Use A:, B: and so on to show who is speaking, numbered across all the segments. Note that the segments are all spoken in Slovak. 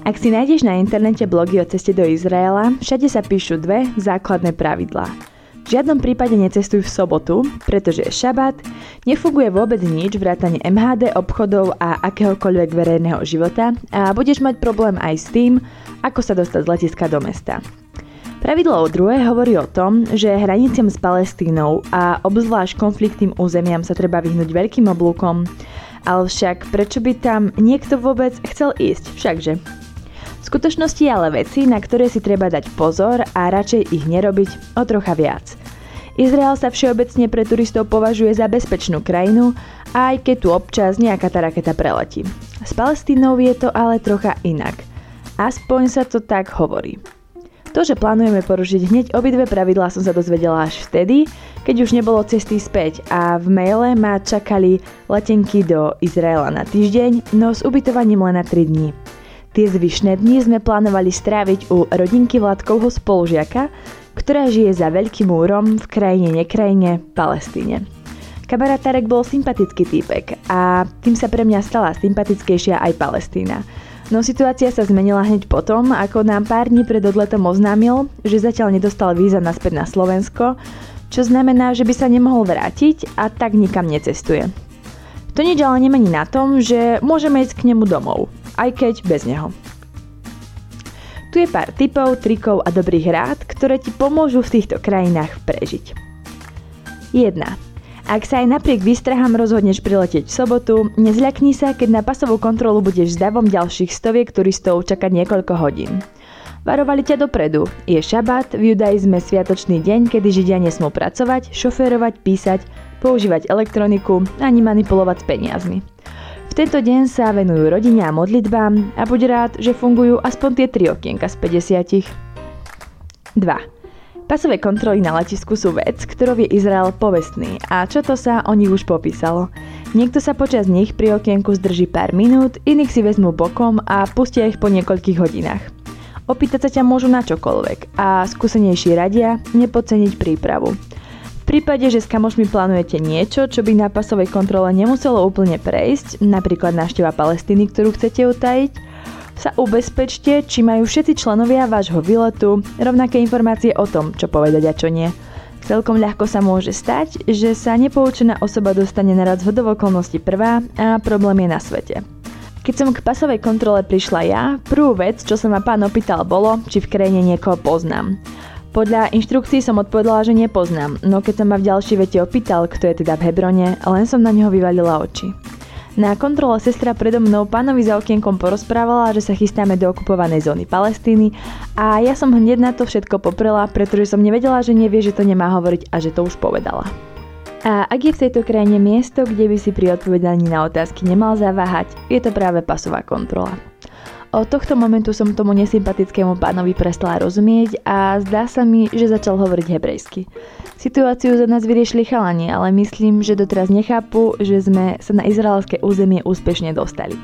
A: Ak si nájdeš na internete blogy o ceste do Izraela, všade sa píšu dve základné pravidlá. V žiadnom prípade necestuj v sobotu, pretože je šabat, nefunguje vôbec nič vrátane MHD, obchodov a akéhokoľvek verejného života a budeš mať problém aj s tým, ako sa dostať z letiska do mesta. Pravidlo druhé hovorí o tom, že hraniciam s Palestínou a obzvlášť konfliktným územiam sa treba vyhnúť veľkým oblúkom, ale však prečo by tam niekto vôbec chcel ísť, všakže? V skutočnosti ale veci, na ktoré si treba dať pozor a radšej ich nerobiť o trocha viac. Izrael sa všeobecne pre turistov považuje za bezpečnú krajinu, aj keď tu občas nejaká tá raketa preletí. S Palestínou je to ale trocha inak. Aspoň sa to tak hovorí. To, že plánujeme porušiť hneď obidve pravidlá som sa dozvedela až vtedy, keď už nebolo cesty späť a v maile ma čakali letenky do Izraela na týždeň, no s ubytovaním len na 3 dní. Tie zvyšné dni sme plánovali stráviť u rodinky Vladkovho spolužiaka, ktorá žije za veľkým múrom v krajine nekrajine Palestíne. Kamarát Tarek bol sympatický týpek a tým sa pre mňa stala sympatickejšia aj Palestína – No situácia sa zmenila hneď potom, ako nám pár dní pred odletom oznámil, že zatiaľ nedostal víza naspäť na Slovensko, čo znamená, že by sa nemohol vrátiť a tak nikam necestuje. To nič ale nemení na tom, že môžeme ísť k nemu domov, aj keď bez neho. Tu je pár tipov, trikov a dobrých rád, ktoré ti pomôžu v týchto krajinách prežiť. 1. Ak sa aj napriek výstrahám rozhodneš priletieť v sobotu, nezľakni sa, keď na pasovú kontrolu budeš s davom ďalších stoviek turistov čakať niekoľko hodín. Varovali ťa dopredu. Je šabat, v judaizme sviatočný deň, kedy Židia nesmú pracovať, šoférovať, písať, používať elektroniku ani manipulovať s peniazmi. V tento deň sa venujú rodine a modlitbám a buď rád, že fungujú aspoň tie tri okienka z 50. 2. Pasové kontroly na letisku sú vec, ktorou je Izrael povestný a čo to sa o nich už popísalo. Niekto sa počas nich pri okienku zdrží pár minút, iných si vezmú bokom a pustia ich po niekoľkých hodinách. Opýtať sa ťa môžu na čokoľvek a skúsenejší radia nepodceniť prípravu. Prípade, že s kamošmi plánujete niečo, čo by na pasovej kontrole nemuselo úplne prejsť, napríklad návšteva Palestíny, ktorú chcete utajiť, sa ubezpečte, či majú všetci členovia vášho výletu rovnaké informácie o tom, čo povedať a čo nie. Celkom ľahko sa môže stať, že sa nepoučená osoba dostane naraz v okolnosti prvá a problém je na svete. Keď som k pasovej kontrole prišla ja, prvú vec, čo sa ma pán opýtal bolo, či v krajine niekoho poznám. Podľa inštrukcií som odpovedala, že nepoznám, no keď sa ma v ďalšej vete opýtal, kto je teda v Hebrone, len som na neho vyvalila oči. Na kontrole sestra predo mnou pánovi za okienkom porozprávala, že sa chystáme do okupovanej zóny Palestíny a ja som hneď na to všetko poprela, pretože som nevedela, že nevie, že to nemá hovoriť a že to už povedala. A ak je v tejto krajine miesto, kde by si pri odpovedaní na otázky nemal zaváhať, je to práve pasová kontrola. Od tohto momentu som tomu nesympatickému pánovi prestala rozumieť a zdá sa mi, že začal hovoriť hebrejsky. Situáciu za nás vyriešili chalani, ale myslím, že doteraz nechápu, že sme sa na izraelské územie úspešne dostali.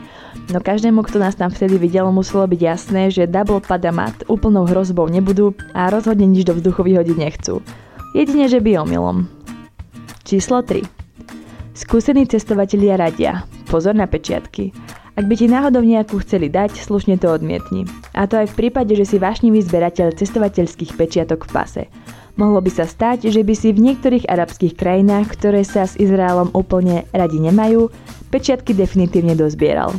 A: No každému, kto nás tam vtedy videl, muselo byť jasné, že double padamat úplnou hrozbou nebudú a rozhodne nič do vzduchu vyhodiť nechcú. Jedine, že by omylom. Číslo 3. Skúsení cestovatelia radia. Pozor na pečiatky. Ak by ti náhodou nejakú chceli dať, slušne to odmietni. A to aj v prípade, že si vášnivý zberateľ cestovateľských pečiatok v pase. Mohlo by sa stať, že by si v niektorých arabských krajinách, ktoré sa s Izraelom úplne radi nemajú, pečiatky definitívne dozbieral.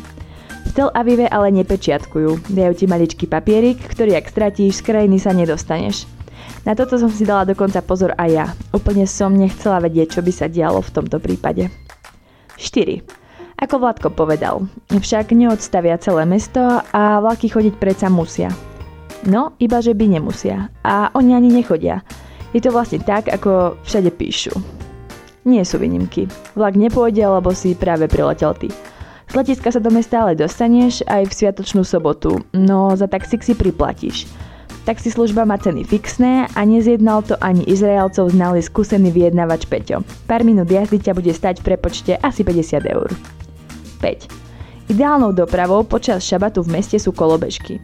A: V Tel Avive ale nepečiatkujú, dajú ti maličký papierik, ktorý ak stratíš, z krajiny sa nedostaneš. Na toto som si dala dokonca pozor aj ja. Úplne som nechcela vedieť, čo by sa dialo v tomto prípade. 4. Ako Vladko povedal, však neodstavia celé mesto a vlaky chodiť predsa musia. No, iba že by nemusia. A oni ani nechodia. Je to vlastne tak, ako všade píšu. Nie sú výnimky. Vlak nepôjde, lebo si práve priletel ty. Z letiska sa do mesta ale dostaneš aj v sviatočnú sobotu, no za taxík si priplatíš. služba má ceny fixné a nezjednal to ani Izraelcov znalý skúsený vyjednávač Peťo. Pár minút jazdy ťa bude stať v prepočte asi 50 eur. 5. Ideálnou dopravou počas šabatu v meste sú kolobežky.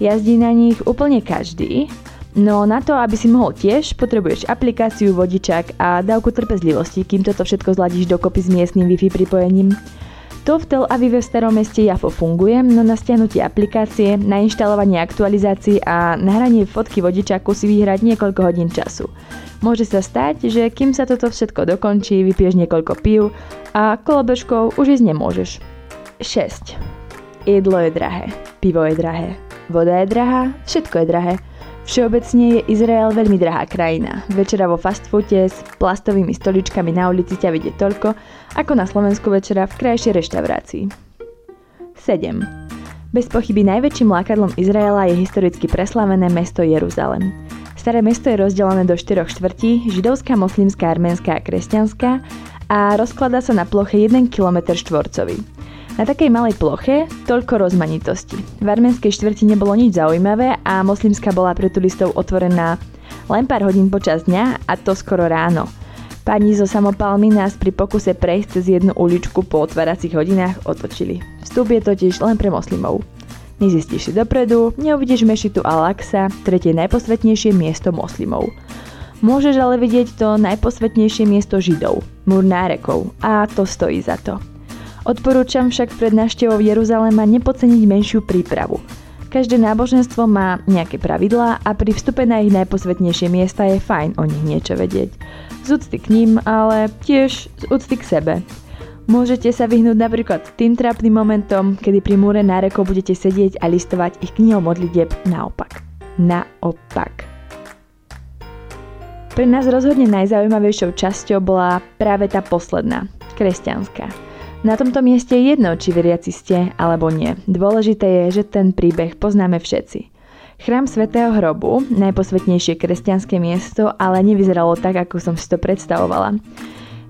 A: Jazdí na nich úplne každý, no na to, aby si mohol tiež, potrebuješ aplikáciu, vodičák a dávku trpezlivosti, kým toto všetko zladíš dokopy s miestnym Wi-Fi pripojením. To v Tel Avive v starom meste Jafo funguje, no na stiahnutie aplikácie, na inštalovanie aktualizácií a nahranie fotky vodičaku si vyhrať niekoľko hodín času. Môže sa stať, že kým sa toto všetko dokončí, vypiješ niekoľko pív a kolobežkou už ísť nemôžeš. 6. Jedlo je drahé, pivo je drahé, voda je drahá, všetko je drahé. Všeobecne je Izrael veľmi drahá krajina. Večera vo fast foode s plastovými stoličkami na ulici ťa vidie toľko, ako na Slovensku večera v krajšej reštaurácii. 7. Bez pochyby najväčším lákadlom Izraela je historicky preslavené mesto Jeruzalem. Staré mesto je rozdelené do štyroch štvrtí, židovská, moslimská, arménska a kresťanská a rozkladá sa na ploche 1 km štvorcový. Na takej malej ploche toľko rozmanitosti. V arménskej štvrti nebolo nič zaujímavé a moslimská bola pre turistov otvorená len pár hodín počas dňa a to skoro ráno. Pani zo samopalmy nás pri pokuse prejsť cez jednu uličku po otváracích hodinách otočili. Vstup je totiž len pre moslimov. Nezistíš si dopredu, neuvidíš mešitu Al-Aqsa, tretie najposvetnejšie miesto moslimov. Môžeš ale vidieť to najposvetnejšie miesto židov, múr nárekov a to stojí za to. Odporúčam však pred návštevou Jeruzalema nepoceniť menšiu prípravu. Každé náboženstvo má nejaké pravidlá a pri vstupe na ich najposvetnejšie miesta je fajn o nich niečo vedieť. Z úcty k ním, ale tiež z úcty k sebe. Môžete sa vyhnúť napríklad tým trápnym momentom, kedy pri múre nárekov budete sedieť a listovať ich knihou modlitieb naopak. Naopak. Pre nás rozhodne najzaujímavejšou časťou bola práve tá posledná, kresťanská. Na tomto mieste je jedno, či veriaci ste alebo nie. Dôležité je, že ten príbeh poznáme všetci. Chrám svätého hrobu, najposvetnejšie kresťanské miesto, ale nevyzeralo tak, ako som si to predstavovala.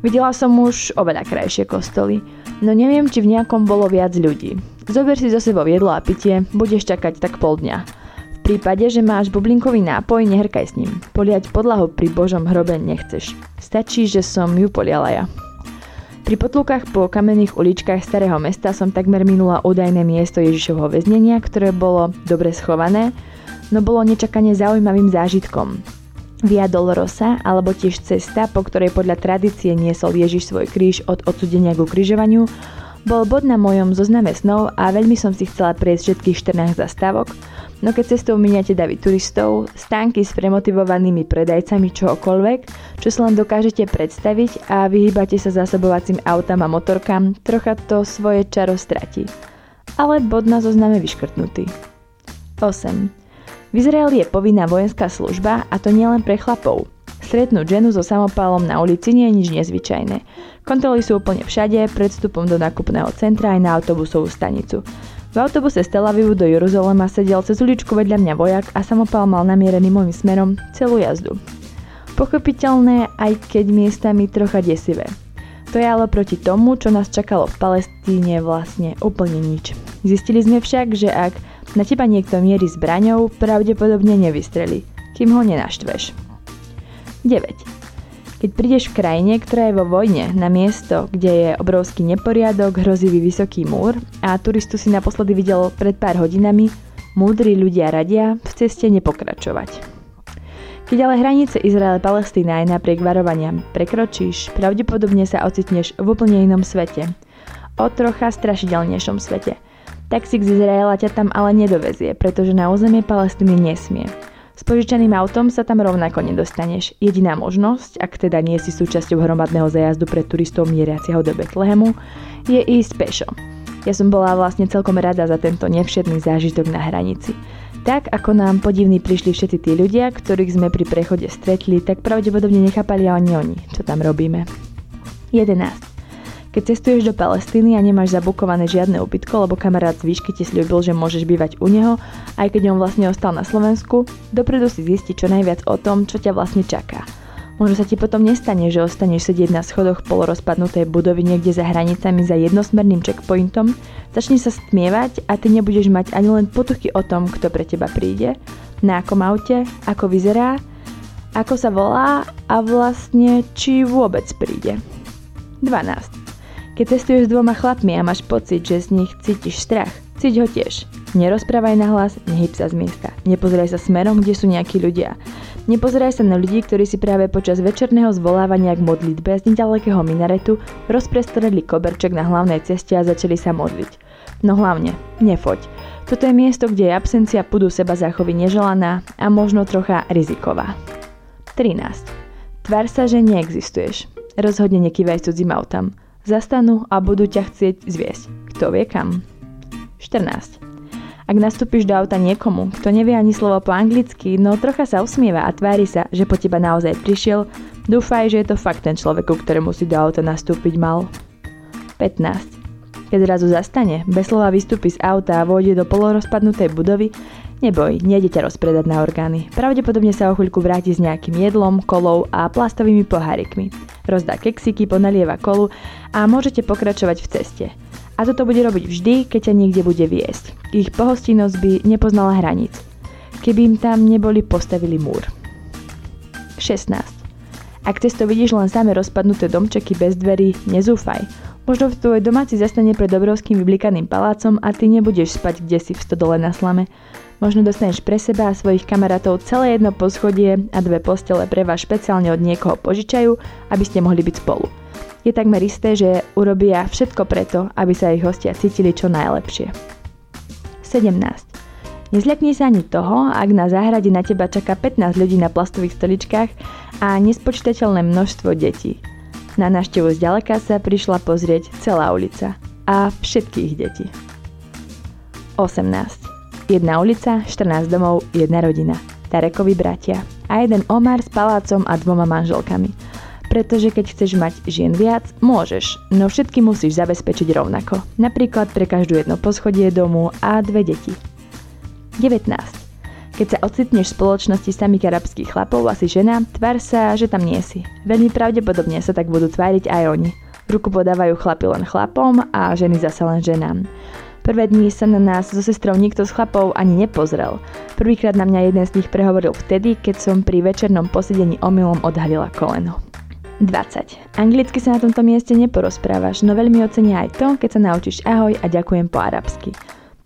A: Videla som už oveľa krajšie kostoly, no neviem, či v nejakom bolo viac ľudí. Zober si zo sebou jedlo a pitie, budeš čakať tak pol dňa. V prípade, že máš bublinkový nápoj, nehrkaj s ním. Poliať podlahu pri Božom hrobe nechceš. Stačí, že som ju poliala ja. Pri potlukách po kamenných uličkách starého mesta som takmer minula údajné miesto Ježišovho väznenia, ktoré bolo dobre schované, no bolo nečakane zaujímavým zážitkom. Via Dolorosa, alebo tiež cesta, po ktorej podľa tradície niesol Ježiš svoj kríž od odsudenia ku križovaniu, bol bod na mojom zozname snov a veľmi som si chcela prejsť všetkých 14 zastávok, No keď cestou miniate davy turistov, stánky s premotivovanými predajcami čohokoľvek, čo sa len dokážete predstaviť a vyhýbate sa zásobovacím autám a motorkám, trocha to svoje čaro stratí. Ale bod na zozname vyškrtnutý. 8. V Izraeli je povinná vojenská služba a to nielen pre chlapov. Stretnúť ženu so samopálom na ulici nie je nič nezvyčajné. Kontroly sú úplne všade, pred vstupom do nákupného centra aj na autobusovú stanicu. V autobuse z Tel Avivu do Jeruzalema sedel cez uličku vedľa mňa vojak a samopal mal namierený môjim smerom celú jazdu. Pochopiteľné, aj keď miestami trocha desivé. To je ale proti tomu, čo nás čakalo v Palestíne vlastne úplne nič. Zistili sme však, že ak na teba niekto mierí zbraňou, pravdepodobne nevystreli, kým ho nenaštveš. 9. Keď prídeš v krajine, ktorá je vo vojne, na miesto, kde je obrovský neporiadok, hrozivý vysoký múr a turistu si naposledy videl pred pár hodinami, múdri ľudia radia v ceste nepokračovať. Keď ale hranice Izrael-Palestína aj napriek varovaniam prekročíš, pravdepodobne sa ocitneš v úplne inom svete. O trocha strašidelnejšom svete. Taxík z Izraela ťa tam ale nedovezie, pretože na územie Palestíny nesmie. S požičaným autom sa tam rovnako nedostaneš. Jediná možnosť, ak teda nie si súčasťou hromadného zajazdu pre turistov mieriaceho do Betlehemu, je ísť pešo. Ja som bola vlastne celkom rada za tento nevšetný zážitok na hranici. Tak ako nám podivní prišli všetci tí ľudia, ktorých sme pri prechode stretli, tak pravdepodobne nechápali ani oni, čo tam robíme. 11. Keď cestuješ do Palestíny a nemáš zabukované žiadne ubytko, lebo kamarát z výšky ti slúbil, že môžeš bývať u neho, aj keď on vlastne ostal na Slovensku, dopredu si zisti čo najviac o tom, čo ťa vlastne čaká. Možno sa ti potom nestane, že ostaneš sedieť na schodoch polorozpadnutej budovy niekde za hranicami za jednosmerným checkpointom, začne sa stmievať a ty nebudeš mať ani len potuchy o tom, kto pre teba príde, na akom aute, ako vyzerá, ako sa volá a vlastne či vôbec príde. 12. Keď cestuješ s dvoma chlapmi a máš pocit, že z nich cítiš strach, cíť ho tiež. Nerozprávaj na hlas, nehyb sa z miesta. Nepozeraj sa smerom, kde sú nejakí ľudia. Nepozeraj sa na ľudí, ktorí si práve počas večerného zvolávania k modlitbe z nedalekého minaretu rozprestredli koberček na hlavnej ceste a začali sa modliť. No hlavne, nefoď. Toto je miesto, kde je absencia pudu seba záchovy neželaná a možno trocha riziková. 13. Tvár sa, že neexistuješ. Rozhodne nekývaj cudzím autám. Zastanú a budú ťa chcieť zviesť. Kto vie kam? 14. Ak nastúpiš do auta niekomu, kto nevie ani slovo po anglicky, no trocha sa usmieva a tvári sa, že po teba naozaj prišiel, dúfaj, že je to fakt ten človek, ktorému si do auta nastúpiť mal. 15. Keď zrazu zastane, bez slova vystúpi z auta a vôjde do polorozpadnutej budovy, neboj, nejde ťa rozpredať na orgány. Pravdepodobne sa o chvíľku vráti s nejakým jedlom, kolou a plastovými pohárikmi. Rozdá keksiky, ponalieva kolu a môžete pokračovať v ceste. A toto bude robiť vždy, keď ťa niekde bude viesť. Ich pohostinnosť by nepoznala hraníc. Keby im tam neboli postavili múr. 16. Ak cez to vidíš len samé rozpadnuté domčeky bez dverí, nezúfaj. Možno v tvoj domáci zastane pred obrovským vyblikaným palácom a ty nebudeš spať kde si v stodole na slame. Možno dostaneš pre seba a svojich kamarátov celé jedno poschodie a dve postele pre vás špeciálne od niekoho požičajú, aby ste mohli byť spolu je takmer isté, že urobia všetko preto, aby sa ich hostia cítili čo najlepšie. 17. Nezľakni sa ani toho, ak na záhrade na teba čaká 15 ľudí na plastových stoličkách a nespočítateľné množstvo detí. Na návštevu zďaleka sa prišla pozrieť celá ulica a všetkých detí. 18. Jedna ulica, 14 domov, jedna rodina. Tarekovi bratia a jeden Omar s palácom a dvoma manželkami – pretože keď chceš mať žien viac, môžeš, no všetky musíš zabezpečiť rovnako. Napríklad pre každú jedno poschodie domu a dve deti. 19. Keď sa ocitneš v spoločnosti samých arabských chlapov a si žena, tvár sa, že tam nie si. Veľmi pravdepodobne sa tak budú tváriť aj oni. Ruku podávajú chlapi len chlapom a ženy zase len ženám. Prvé dni sa na nás so sestrou nikto z chlapov ani nepozrel. Prvýkrát na mňa jeden z nich prehovoril vtedy, keď som pri večernom posedení omylom odhalila koleno. 20. Anglicky sa na tomto mieste neporozprávaš, no veľmi ocenia aj to, keď sa naučíš ahoj a ďakujem po arabsky.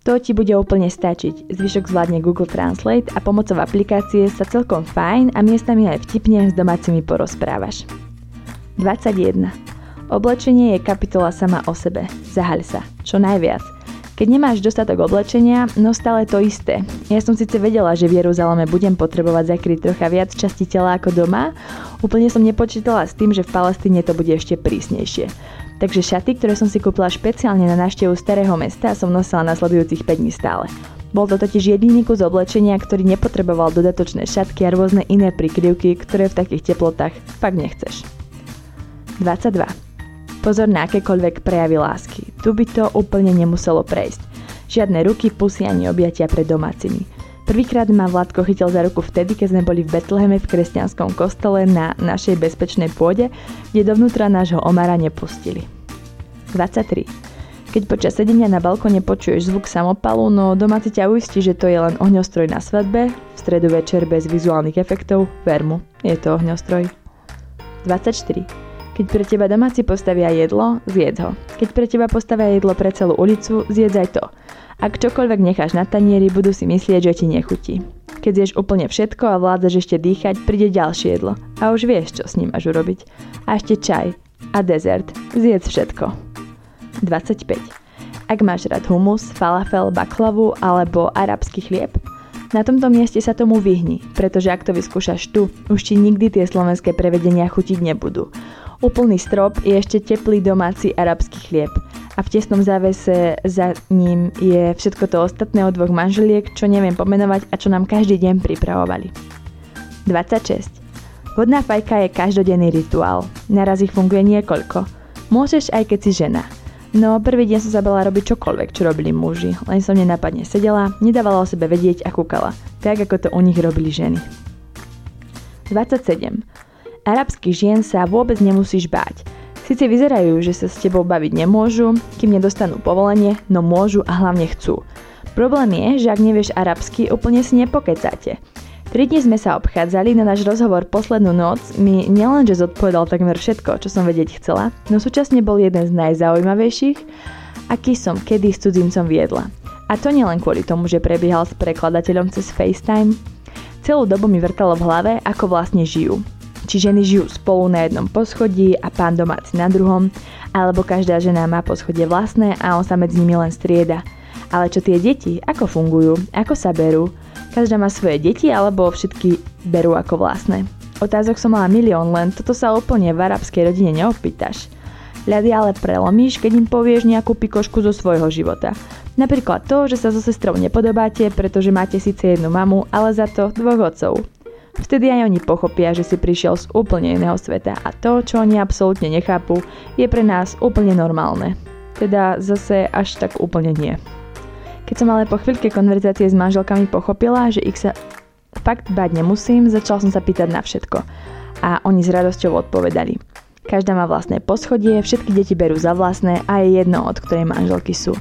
A: To ti bude úplne stačiť, zvyšok zvládne Google Translate a pomocou aplikácie sa celkom fajn a miestami aj vtipne s domácimi porozprávaš. 21. Oblečenie je kapitola sama o sebe. Zahaľ sa. Čo najviac. Keď nemáš dostatok oblečenia, no stále to isté. Ja som síce vedela, že v Jeruzaleme budem potrebovať zakryť trocha viac časti tela ako doma, úplne som nepočítala s tým, že v Palestíne to bude ešte prísnejšie. Takže šaty, ktoré som si kúpila špeciálne na návštevu starého mesta, som nosila nasledujúcich 5 dní stále. Bol to totiž jediný kus oblečenia, ktorý nepotreboval dodatočné šatky a rôzne iné prikryvky, ktoré v takých teplotách fakt nechceš. 22. Pozor na akékoľvek prejavy lásky. Tu by to úplne nemuselo prejsť. Žiadne ruky, pusy ani objatia pred domácimi. Prvýkrát ma Vládko chytil za ruku vtedy, keď sme boli v Betleheme v kresťanskom kostole na našej bezpečnej pôde, kde dovnútra nášho omara nepustili. 23. Keď počas sedenia na balkone počuješ zvuk samopalu, no domáci ťa uistí, že to je len ohňostroj na svadbe, v stredu večer bez vizuálnych efektov, vermu, je to ohňostroj. 24. Keď pre teba domáci postavia jedlo, zjedz ho. Keď pre teba postavia jedlo pre celú ulicu, zjedz aj to. Ak čokoľvek necháš na tanieri, budú si myslieť, že ti nechutí. Keď zješ úplne všetko a vládzaš ešte dýchať, príde ďalšie jedlo. A už vieš, čo s ním máš urobiť. A ešte čaj. A dezert. Zjedz všetko. 25. Ak máš rád humus, falafel, baklavu alebo arabský chlieb, na tomto mieste sa tomu vyhni, pretože ak to vyskúšaš tu, už ti nikdy tie slovenské prevedenia chutiť nebudú. Úplný strop je ešte teplý domáci arabský chlieb a v tesnom závese za ním je všetko to ostatné od dvoch manželiek, čo neviem pomenovať a čo nám každý deň pripravovali. 26. Vodná fajka je každodenný rituál. Naraz ich funguje niekoľko. Môžeš aj keď si žena. No prvý deň som zabala robiť čokoľvek, čo robili muži, len som nenápadne sedela, nedávala o sebe vedieť a kúkala, tak ako to u nich robili ženy. 27 arabských žien sa vôbec nemusíš báť. Sice vyzerajú, že sa s tebou baviť nemôžu, kým nedostanú povolenie, no môžu a hlavne chcú. Problém je, že ak nevieš arabsky, úplne si nepokecáte. Tri dni sme sa obchádzali, na náš rozhovor poslednú noc mi nielenže zodpovedal takmer všetko, čo som vedieť chcela, no súčasne bol jeden z najzaujímavejších, aký som kedy s cudzincom viedla. A to nielen kvôli tomu, že prebiehal s prekladateľom cez FaceTime, Celú dobu mi vrtalo v hlave, ako vlastne žijú. Či ženy žijú spolu na jednom poschodí a pán domáci na druhom, alebo každá žena má poschodie vlastné a on sa medzi nimi len strieda. Ale čo tie deti, ako fungujú, ako sa berú? Každá má svoje deti alebo všetky berú ako vlastné? Otázok som mala milión, len toto sa úplne v arabskej rodine neopýtaš. Ľady ale prelomíš, keď im povieš nejakú pikošku zo svojho života. Napríklad to, že sa so sestrou nepodobáte, pretože máte síce jednu mamu, ale za to dvoch otcov. Vtedy aj oni pochopia, že si prišiel z úplne iného sveta a to, čo oni absolútne nechápu, je pre nás úplne normálne. Teda zase až tak úplne nie. Keď som ale po chvíľke konverzácie s manželkami pochopila, že ich sa fakt bať nemusím, začal som sa pýtať na všetko. A oni s radosťou odpovedali. Každá má vlastné poschodie, všetky deti berú za vlastné a je jedno, od ktorej manželky sú.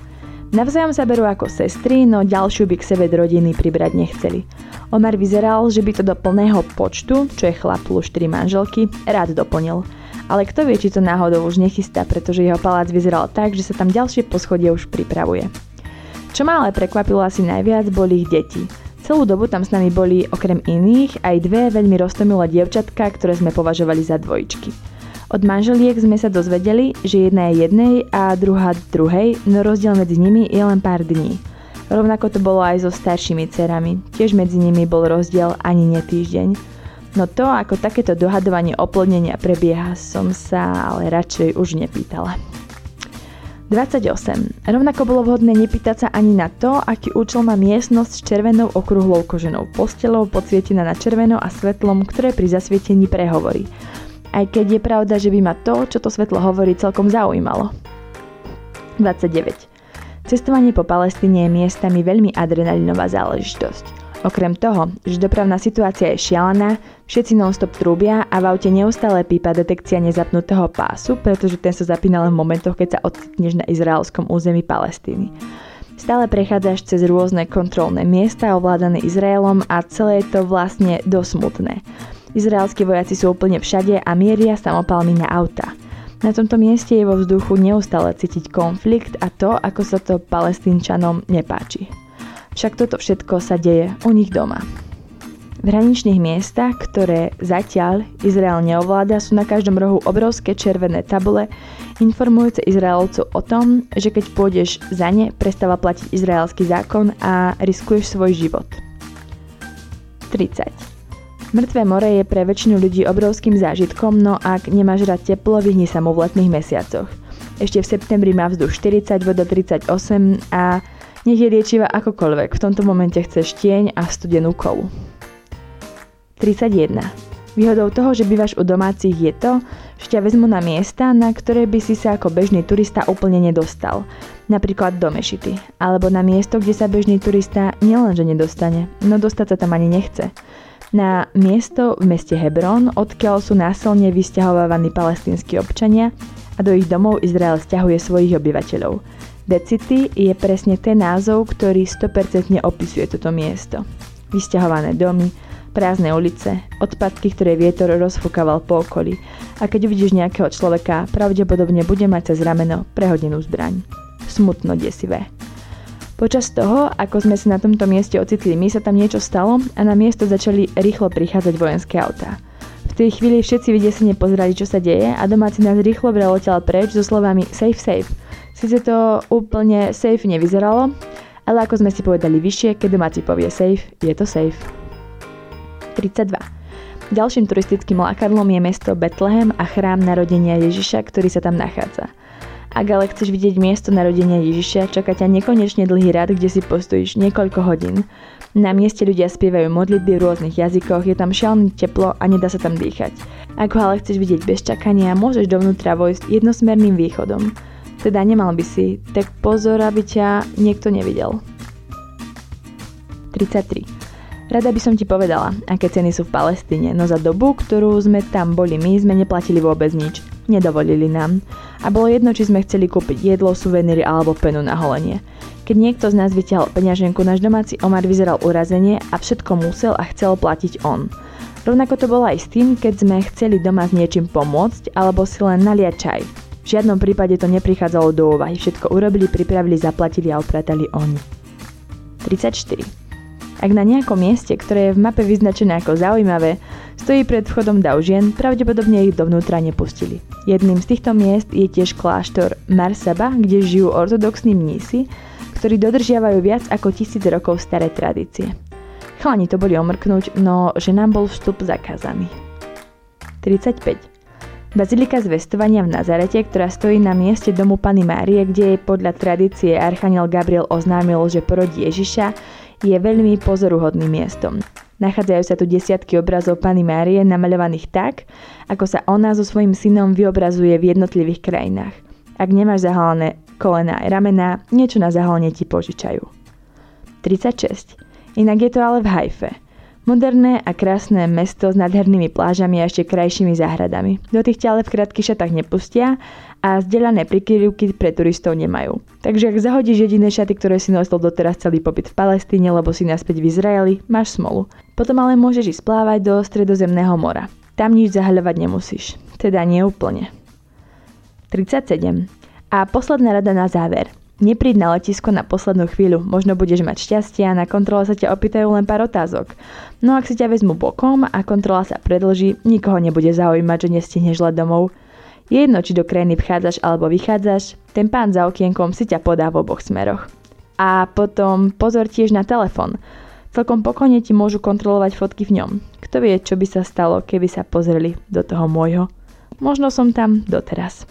A: Navzájom sa berú ako sestry, no ďalšiu by k sebe do rodiny pribrať nechceli. Omar vyzeral, že by to do plného počtu, čo je chlap plus 4 manželky, rád doplnil. Ale kto vie, či to náhodou už nechystá, pretože jeho palác vyzeral tak, že sa tam ďalšie poschodie už pripravuje. Čo ma ale prekvapilo asi najviac, boli ich deti. Celú dobu tam s nami boli okrem iných aj dve veľmi roztomilé dievčatka, ktoré sme považovali za dvojičky. Od manželiek sme sa dozvedeli, že jedna je jednej a druhá druhej, no rozdiel medzi nimi je len pár dní. Rovnako to bolo aj so staršími cerami, tiež medzi nimi bol rozdiel ani ne týždeň. No to, ako takéto dohadovanie oplodnenia prebieha, som sa ale radšej už nepýtala. 28. Rovnako bolo vhodné nepýtať sa ani na to, aký účel má miestnosť s červenou okrúhlou koženou postelou podsvietená na červeno a svetlom, ktoré pri zasvietení prehovorí aj keď je pravda, že by ma to, čo to svetlo hovorí, celkom zaujímalo. 29. Cestovanie po Palestíne je miestami veľmi adrenalinová záležitosť. Okrem toho, že dopravná situácia je šialená, všetci non-stop trúbia a v aute neustále pípa detekcia nezapnutého pásu, pretože ten sa zapína len v momentoch, keď sa ocitneš na izraelskom území Palestíny. Stále prechádzaš cez rôzne kontrolné miesta ovládané Izraelom a celé je to vlastne dosmutné. Izraelskí vojaci sú úplne všade a mieria samopalmi na auta. Na tomto mieste je vo vzduchu neustále cítiť konflikt a to, ako sa to palestínčanom nepáči. Však toto všetko sa deje u nich doma. V hraničných miestach, ktoré zatiaľ Izrael neovláda, sú na každom rohu obrovské červené tabule informujúce Izraelcov o tom, že keď pôjdeš za ne, prestáva platiť izraelský zákon a riskuješ svoj život. 30. Mŕtve more je pre väčšinu ľudí obrovským zážitkom, no ak nemáš rád teplo, vyhni sa mu v letných mesiacoch. Ešte v septembri má vzduch 40, voda 38 a nech je liečivá akokoľvek, v tomto momente chceš tieň a studenú kolu. 31. Výhodou toho, že bývaš u domácich je to, že ťa vezmu na miesta, na ktoré by si sa ako bežný turista úplne nedostal. Napríklad do Mešity. Alebo na miesto, kde sa bežný turista nielenže nedostane, no dostať sa tam ani nechce na miesto v meste Hebron, odkiaľ sú násilne vysťahovávaní palestínsky občania a do ich domov Izrael stiahuje svojich obyvateľov. Decity je presne ten názov, ktorý 100% opisuje toto miesto. Vysťahované domy, prázdne ulice, odpadky, ktoré vietor rozfúkaval po okolí a keď uvidíš nejakého človeka, pravdepodobne bude mať cez rameno prehodenú zbraň. Smutno desivé. Počas toho, ako sme sa na tomto mieste ocitli my, sa tam niečo stalo a na miesto začali rýchlo prichádzať vojenské autá. V tej chvíli všetci vydesene pozerali, čo sa deje a domáci nás rýchlo vrelotel preč so slovami safe, safe. Sice to úplne safe nevyzeralo, ale ako sme si povedali vyššie, keď domáci povie safe, je to safe. 32. Ďalším turistickým lákadlom je mesto Bethlehem a chrám narodenia Ježiša, ktorý sa tam nachádza. Ak ale chceš vidieť miesto narodenia Ježiša, čaká ťa nekonečne dlhý rad, kde si postojíš niekoľko hodín. Na mieste ľudia spievajú modlitby v rôznych jazykoch, je tam šialené teplo a nedá sa tam dýchať. Ak ho ale chceš vidieť bez čakania, môžeš dovnútra vojsť jednosmerným východom. Teda nemal by si, tak pozor, aby ťa niekto nevidel. 33. Rada by som ti povedala, aké ceny sú v Palestíne, no za dobu, ktorú sme tam boli my, sme neplatili vôbec nič. Nedovolili nám. A bolo jedno, či sme chceli kúpiť jedlo, suveníry alebo penu na holenie. Keď niekto z nás vyťahol peňaženku, náš domáci Omar vyzeral urazenie a všetko musel a chcel platiť on. Rovnako to bolo aj s tým, keď sme chceli doma s niečím pomôcť alebo si len naliať čaj. V žiadnom prípade to neprichádzalo do úvahy, všetko urobili, pripravili, zaplatili a upratali oni. 34. Ak na nejakom mieste, ktoré je v mape vyznačené ako zaujímavé, stojí pred vchodom dav žien, pravdepodobne ich dovnútra nepustili. Jedným z týchto miest je tiež kláštor Marsaba, kde žijú ortodoxní mnísi, ktorí dodržiavajú viac ako tisíc rokov staré tradície. Chalani to boli omrknúť, no že nám bol vstup zakázaný. 35. Bazilika zvestovania v Nazarete, ktorá stojí na mieste domu Pany Márie, kde jej podľa tradície Archaniel Gabriel oznámil, že porodí Ježiša, je veľmi pozoruhodným miestom. Nachádzajú sa tu desiatky obrazov Pany Márie namaľovaných tak, ako sa ona so svojím synom vyobrazuje v jednotlivých krajinách. Ak nemáš zahalené kolena aj ramená, niečo na zahalenie ti požičajú. 36. Inak je to ale v Hajfe. Moderné a krásne mesto s nádhernými plážami a ešte krajšími záhradami. Do tých ťa ale v krátkých šatách nepustia a zdieľané prikryvky pre turistov nemajú. Takže ak zahodíš jediné šaty, ktoré si nosil doteraz celý pobyt v Palestíne, lebo si naspäť v Izraeli, máš smolu. Potom ale môžeš ísť plávať do stredozemného mora. Tam nič zahľovať nemusíš. Teda nie úplne. 37. A posledná rada na záver. Nepríď na letisko na poslednú chvíľu, možno budeš mať šťastie a na kontrole sa ťa opýtajú len pár otázok. No ak si ťa vezmu bokom a kontrola sa predlží, nikoho nebude zaujímať, že nestihneš let domov. Je jedno, či do krajiny vchádzaš alebo vychádzaš, ten pán za okienkom si ťa podá v oboch smeroch. A potom pozor tiež na telefon. Celkom pokojne ti môžu kontrolovať fotky v ňom. Kto vie, čo by sa stalo, keby sa pozreli do toho môjho. Možno som tam doteraz.